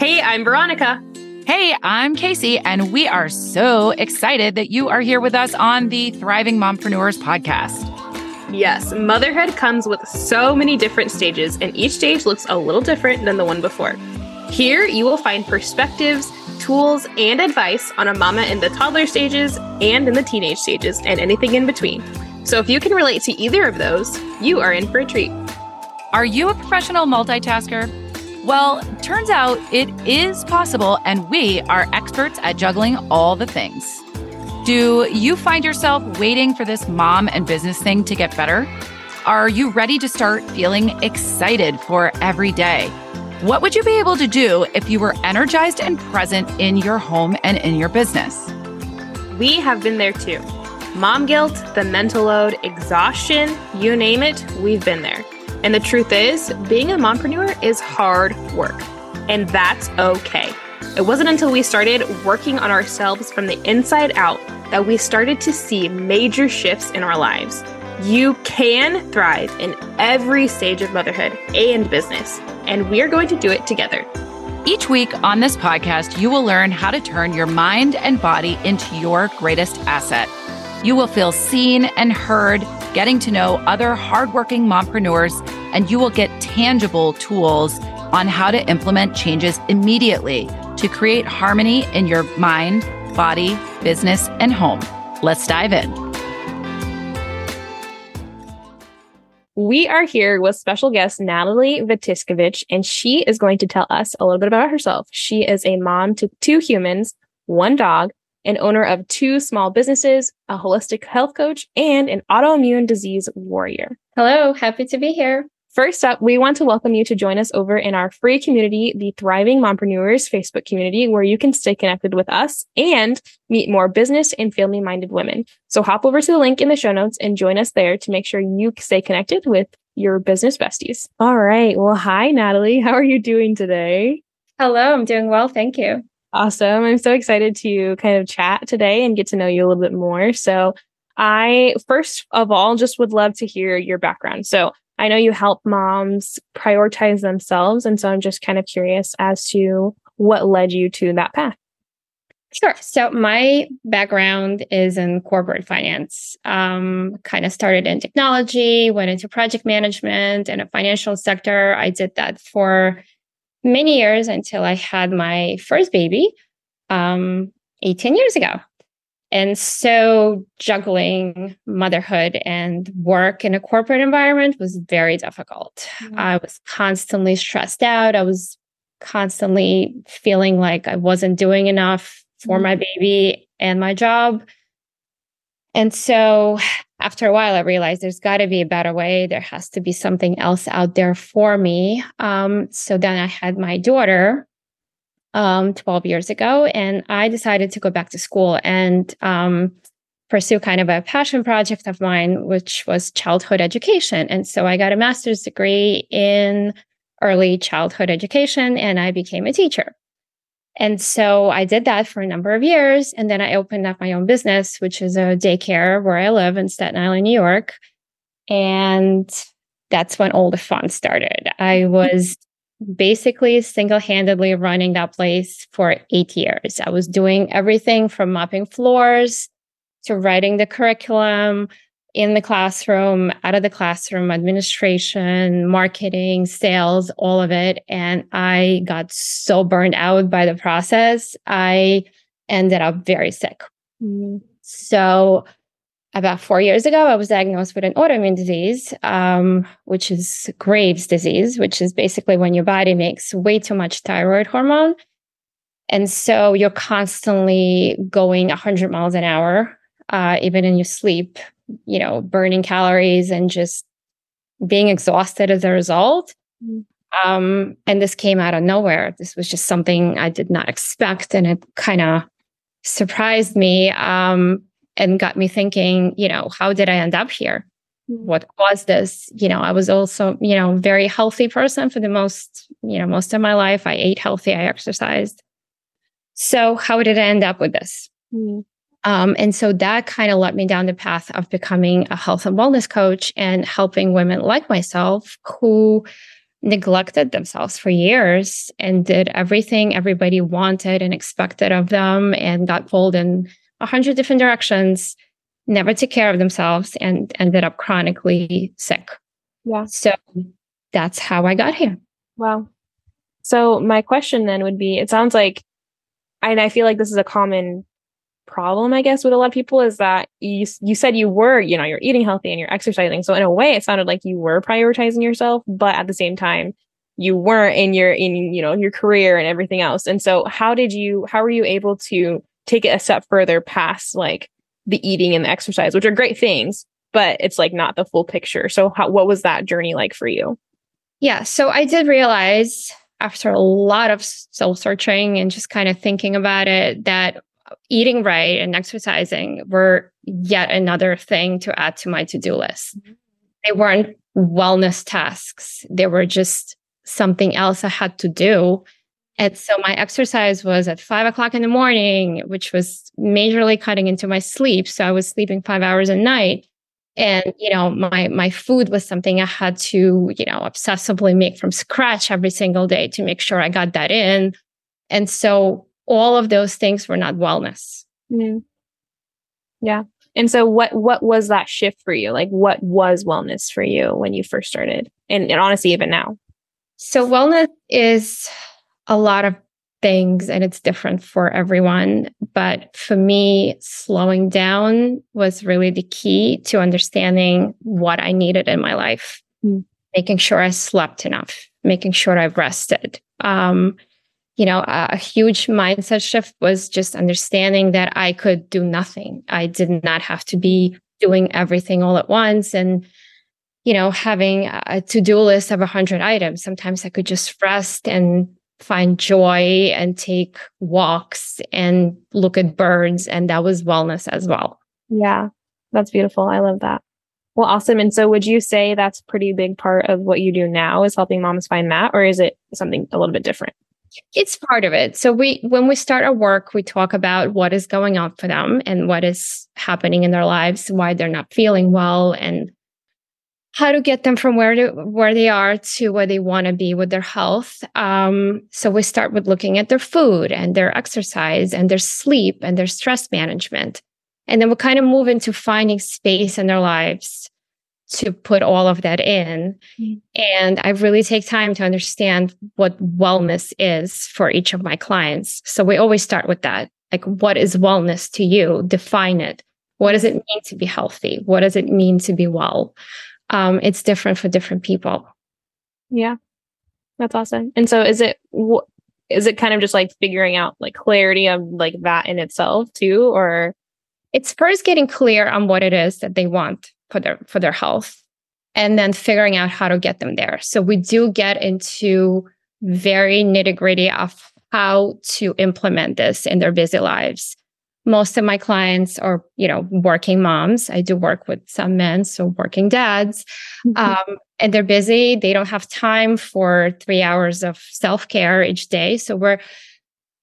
Hey, I'm Veronica. Hey, I'm Casey, and we are so excited that you are here with us on the Thriving Mompreneurs podcast. Yes, motherhood comes with so many different stages, and each stage looks a little different than the one before. Here, you will find perspectives, tools, and advice on a mama in the toddler stages and in the teenage stages, and anything in between. So, if you can relate to either of those, you are in for a treat. Are you a professional multitasker? Well, turns out it is possible, and we are experts at juggling all the things. Do you find yourself waiting for this mom and business thing to get better? Are you ready to start feeling excited for every day? What would you be able to do if you were energized and present in your home and in your business? We have been there too. Mom guilt, the mental load, exhaustion, you name it, we've been there. And the truth is, being a mompreneur is hard work, and that's okay. It wasn't until we started working on ourselves from the inside out that we started to see major shifts in our lives. You can thrive in every stage of motherhood and business, and we are going to do it together. Each week on this podcast, you will learn how to turn your mind and body into your greatest asset. You will feel seen and heard getting to know other hardworking mompreneurs, and you will get tangible tools on how to implement changes immediately to create harmony in your mind, body, business, and home. Let's dive in. We are here with special guest Natalie Vitashkevich, and she is going to tell us a little bit about herself. She is a mom to two humans, one dog, an owner of two small businesses, a holistic health coach, and an autoimmune disease warrior. Hello, happy to be here. First up, we want to welcome you to join us over in our free community, the Thriving Mompreneurs Facebook community, where you can stay connected with us and meet more business and family minded women. So hop over to the link in the show notes and join us there to make sure you stay connected with your business besties. All right. Well, hi, Natalie. How are you doing today? Hello, I'm doing well. Thank you. Awesome. I'm so excited to kind of chat today and get to know you a little bit more. So, I first of all just would love to hear your background. So, I know you help moms prioritize themselves. And so, I'm just kind of curious as to what led you to that path. Sure. So, my background is in corporate finance. Um, kind of started in technology, went into project management and a financial sector. I did that for many years until I had my first baby um, 18 years ago. And so juggling motherhood and work in a corporate environment was very difficult. Mm-hmm. I was constantly stressed out. I was constantly feeling like I wasn't doing enough for mm-hmm. my baby and my job. And so after a while, I realized there's got to be a better way. There has to be something else out there for me. Um, so then I had my daughter um, 12 years ago, and I decided to go back to school and um, pursue kind of a passion project of mine, which was childhood education. And so I got a master's degree in early childhood education, and I became a teacher. And so I did that for a number of years. And then I opened up my own business, which is a daycare where I live in Staten Island, New York. And that's when all the fun started. I was basically single handedly running that place for eight years. I was doing everything from mopping floors to writing the curriculum, in the classroom, out of the classroom, administration, marketing, sales, all of it. And I got so burned out by the process, I ended up very sick. Mm-hmm. So, about four years ago, I was diagnosed with an autoimmune disease, um, which is Graves' disease, which is basically when your body makes way too much thyroid hormone. And so you're constantly going 100 miles an hour, uh, even in your sleep, you know, burning calories and just being exhausted as a result. Mm-hmm. Um, and this came out of nowhere. This was just something I did not expect. And it kind of surprised me um, and got me thinking, you know, how did I end up here? Mm-hmm. What caused this? You know, I was also, you know, very healthy person for the most, you know, most of my life. I ate healthy, I exercised. So how did I end up with this? Mm-hmm. Um, and so that kind of led me down the path of becoming a health and wellness coach and helping women like myself who neglected themselves for years and did everything everybody wanted and expected of them and got pulled in a hundred different directions, never took care of themselves and ended up chronically sick. Yeah. So that's how I got here. Wow. So my question then would be, it sounds like, and I feel like this is a common problem, I guess, with a lot of people is that you, you said you were, you know, you're eating healthy and you're exercising. So in a way, it sounded like you were prioritizing yourself, but at the same time, you weren't in your, in, you know, your career and everything else. And so how did you, how were you able to take it a step further past like the eating and the exercise, which are great things, but it's like not the full picture. So how, what was that journey like for you? Yeah. So I did realize after a lot of soul searching and just kind of thinking about it that eating right and exercising were yet another thing to add to my to-do list. Mm-hmm. They weren't wellness tasks. They were just something else I had to do. And so my exercise was at five o'clock in the morning, which was majorly cutting into my sleep. So I was sleeping five hours a night and you know my my food was something i had to you know obsessively make from scratch every single day to make sure i got that in and so all of those things were not wellness mm. yeah and so what what was that shift for you like what was wellness for you when you first started and, and honestly even now so wellness is a lot of things and it's different for everyone. But for me, slowing down was really the key to understanding what I needed in my life, mm. making sure I slept enough, making sure I've rested. Um, you know, a, a huge mindset shift was just understanding that I could do nothing. I did not have to be doing everything all at once. And you know, having a to-do list of 100 items. Sometimes I could just rest and find joy and take walks and look at birds. And that was wellness as well. Yeah, that's beautiful. I love that. Well, awesome. And so would you say that's pretty big part of what you do now is helping moms find that, or is it something a little bit different? It's part of it. So we when we start our work, we talk about what is going on for them and what is happening in their lives, why they're not feeling well and how to get them from where to where they are to where they want to be with their health. Um, so we start with looking at their food and their exercise and their sleep and their stress management, and then we kind of move into finding space in their lives to put all of that in. Mm-hmm. And I really take time to understand what wellness is for each of my clients. So we always start with that. Like, what is wellness to you? Define it. What does it mean to be healthy? What does it mean to be well? um, it's different for different people. Yeah, that's awesome. And so, is it is it kind of just like figuring out like clarity of like that in itself too, or it's first getting clear on what it is that they want for their for their health, and then figuring out how to get them there. So we do get into very nitty gritty of how to implement this in their busy lives. Most of my clients are you know working moms. I do work with some men so working dads. Mm-hmm. um, and they're busy. They don't have time for three hours of self-care each day. So we're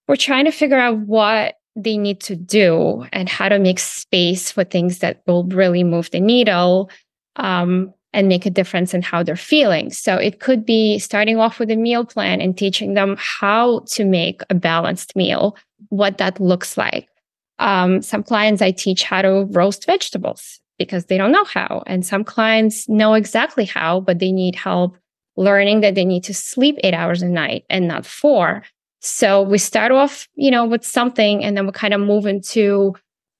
we're trying to figure out what they need to do and how to make space for things that will really move the needle um, and make a difference in how they're feeling. So it could be starting off with a meal plan and teaching them how to make a balanced meal, what that looks like. Um, some clients I teach how to roast vegetables because they don't know how. And some clients know exactly how, but they need help learning that they need to sleep eight hours a night and not four. So we start off, you know, with something and then we kind of move into,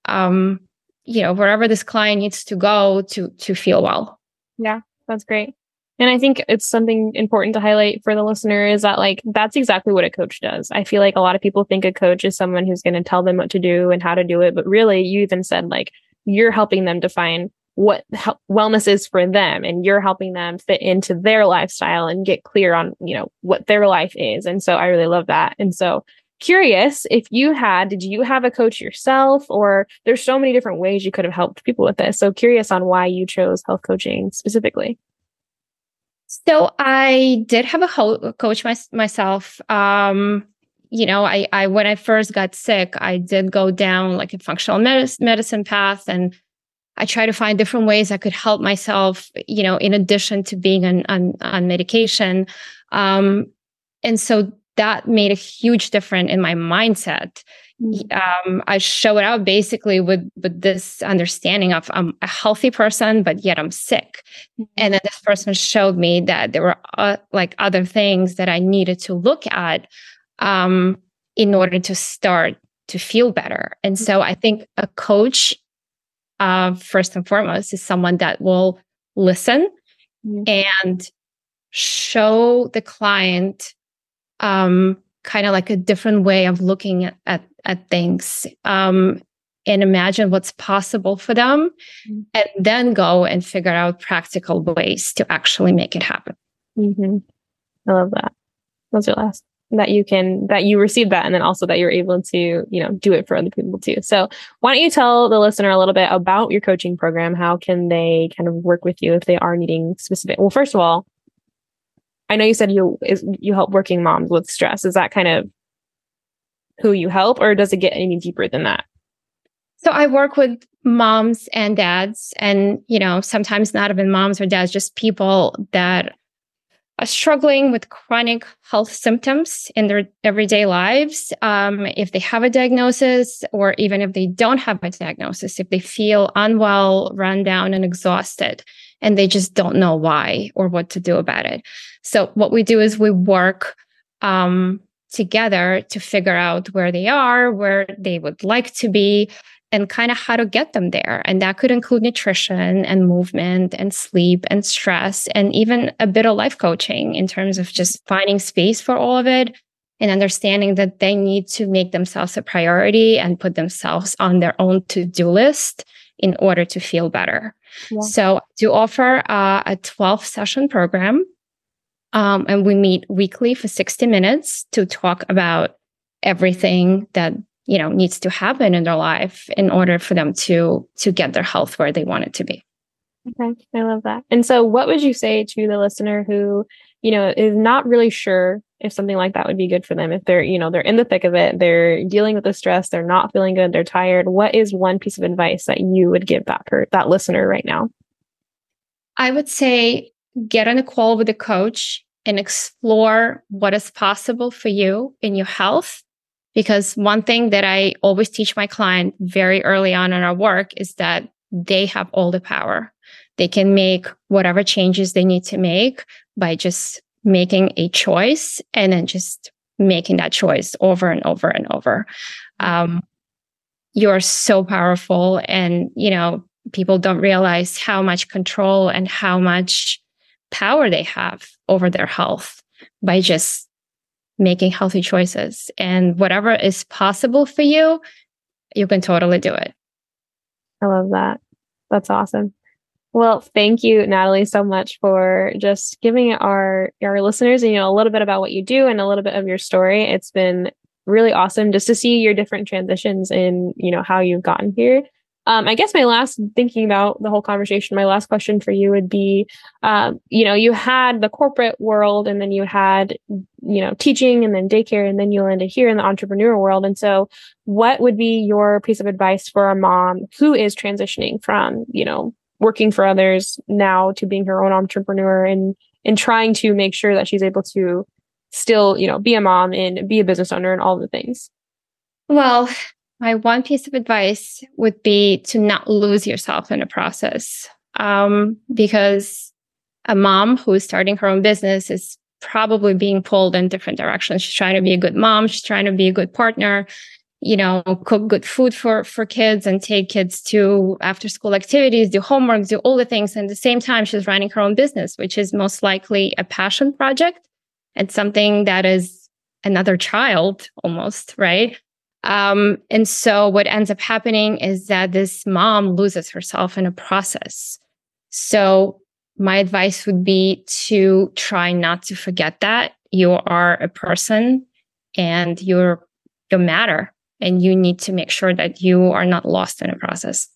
um, you know, wherever this client needs to go to, to feel well. Yeah, that's great. And I think it's something important to highlight for the listener is that like that's exactly what a coach does. I feel like a lot of people think a coach is someone who's going to tell them what to do and how to do it, but really you even said like you're helping them define what wellness is for them and you're helping them fit into their lifestyle and get clear on, you know, what their life is. And so I really love that. And so curious if you had did you have a coach yourself or there's so many different ways you could have helped people with this so curious on why you chose health coaching specifically so I did have a ho- coach my- myself. Um, you know, I, I when I first got sick, I did go down like a functional medicine path, and I try to find different ways I could help myself, you know, in addition to being on on, on medication. Um, and so that made a huge difference in my mindset. Mm-hmm. Um, I showed up basically with with this understanding of I'm a healthy person, but yet I'm sick. Mm-hmm. And then this person showed me that there were uh, like other things that I needed to look at um, in order to start to feel better. And mm-hmm. so I think a coach uh, first and foremost is someone that will listen mm-hmm. and show the client um, kind of like a different way of looking at, at, at things um, and imagine what's possible for them mm-hmm. and then go and figure out practical ways to actually make it happen. Mm-hmm. I love that. What's your last? That you can that you receive that and then also that you're able to you know do it for other people too. So why don't you tell the listener a little bit about your coaching program? How can they kind of work with you if they are needing specific well first of all i know you said you is you help working moms with stress. Is that kind of who you help or does it get any deeper than that? So i work with moms and dads and you know sometimes not even moms or dads just people that are struggling with chronic health symptoms in their everyday lives, um, if they have a diagnosis, or even if they don't have a diagnosis, if they feel unwell, run down, and exhausted, and they just don't know why or what to do about it. So, what we do is we work um, together to figure out where they are, where they would like to be, and kind of how to get them there. And that could include nutrition and movement and sleep and stress and even a bit of life coaching in terms of just finding space for all of it and understanding that they need to make themselves a priority and put themselves on their own to do list in order to feel better. Yeah. So, to offer uh, a 12 session program, um, and we meet weekly for 60 minutes to talk about everything that you know needs to happen in their life in order for them to to get their health where they want it to be. Okay i love that. And so what would you say to the listener who you know is not really sure if something like that would be good for them if they're you know they're in the thick of it they're dealing with the stress they're not feeling good they're tired what is one piece of advice that you would give that per that listener right now? I would say get on a call with a coach and explore what is possible for you in your health because one thing that I always teach my client very early on in our work is that they have all the power. They can make whatever changes they need to make by just making a choice and then just making that choice over and over and over. Um, you're so powerful. And, you know, people don't realize how much control and how much power they have over their health by just making healthy choices. And whatever is possible for you, you can totally do it. I love that. That's awesome. Well, thank you, Natalie, so much for just giving our our listeners, you know, a little bit about what you do and a little bit of your story. It's been really awesome just to see your different transitions in, you know, how you've gotten here. Um, I guess my last thinking about the whole conversation, my last question for you would be, um, you know, you had the corporate world and then you had, you know, teaching and then daycare and then you landed here in the entrepreneur world. And so what would be your piece of advice for a mom who is transitioning from, you know, working for others now to being her own entrepreneur and, and trying to make sure that she's able to still, you know, be a mom and be a business owner and all the things? Well, my one piece of advice would be to not lose yourself in the process. Um, because a mom who is starting her own business is probably being pulled in different directions. She's trying to be a good mom, she's trying to be a good partner, you know, cook good food for for kids and take kids to after school activities, do homework, do all the things. And at the same time, she's running her own business, which is most likely a passion project and something that is another child almost, right? Um, and so what ends up happening is that this mom loses herself in a process. So my advice would be to try not to forget that you are a person and you're you matter and you need to make sure that you are not lost in a process.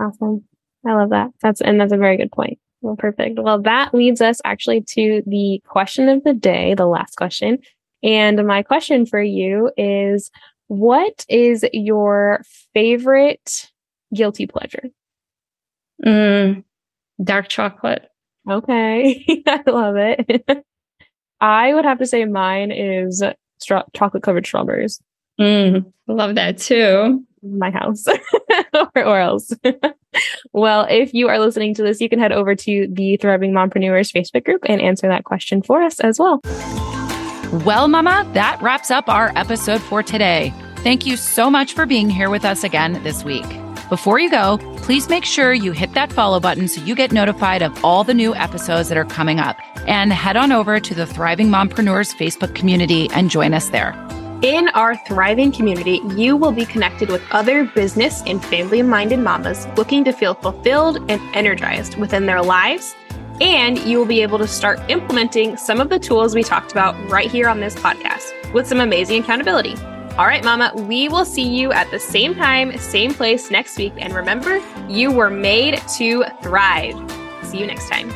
Awesome. I love that. That's and that's a very good point. Well, perfect. Well, that leads us actually to the question of the day, the last question. And my question for you is what is your favorite guilty pleasure? Mm, dark chocolate. Okay. I love it. I would have to say mine is stra- chocolate covered strawberries. Mm, love that too. My house or, or else. well, if you are listening to this, you can head over to the Thriving Mompreneurs Facebook group and answer that question for us as well. Well, Mama, that wraps up our episode for today. Thank you so much for being here with us again this week. Before you go, please make sure you hit that follow button so you get notified of all the new episodes that are coming up. And head on over to the Thriving Mompreneurs Facebook community and join us there. In our thriving community, you will be connected with other business and family minded mamas looking to feel fulfilled and energized within their lives. And you will be able to start implementing some of the tools we talked about right here on this podcast with some amazing accountability. All right, Mama, we will see you at the same time, same place next week. And remember, you were made to thrive. See you next time.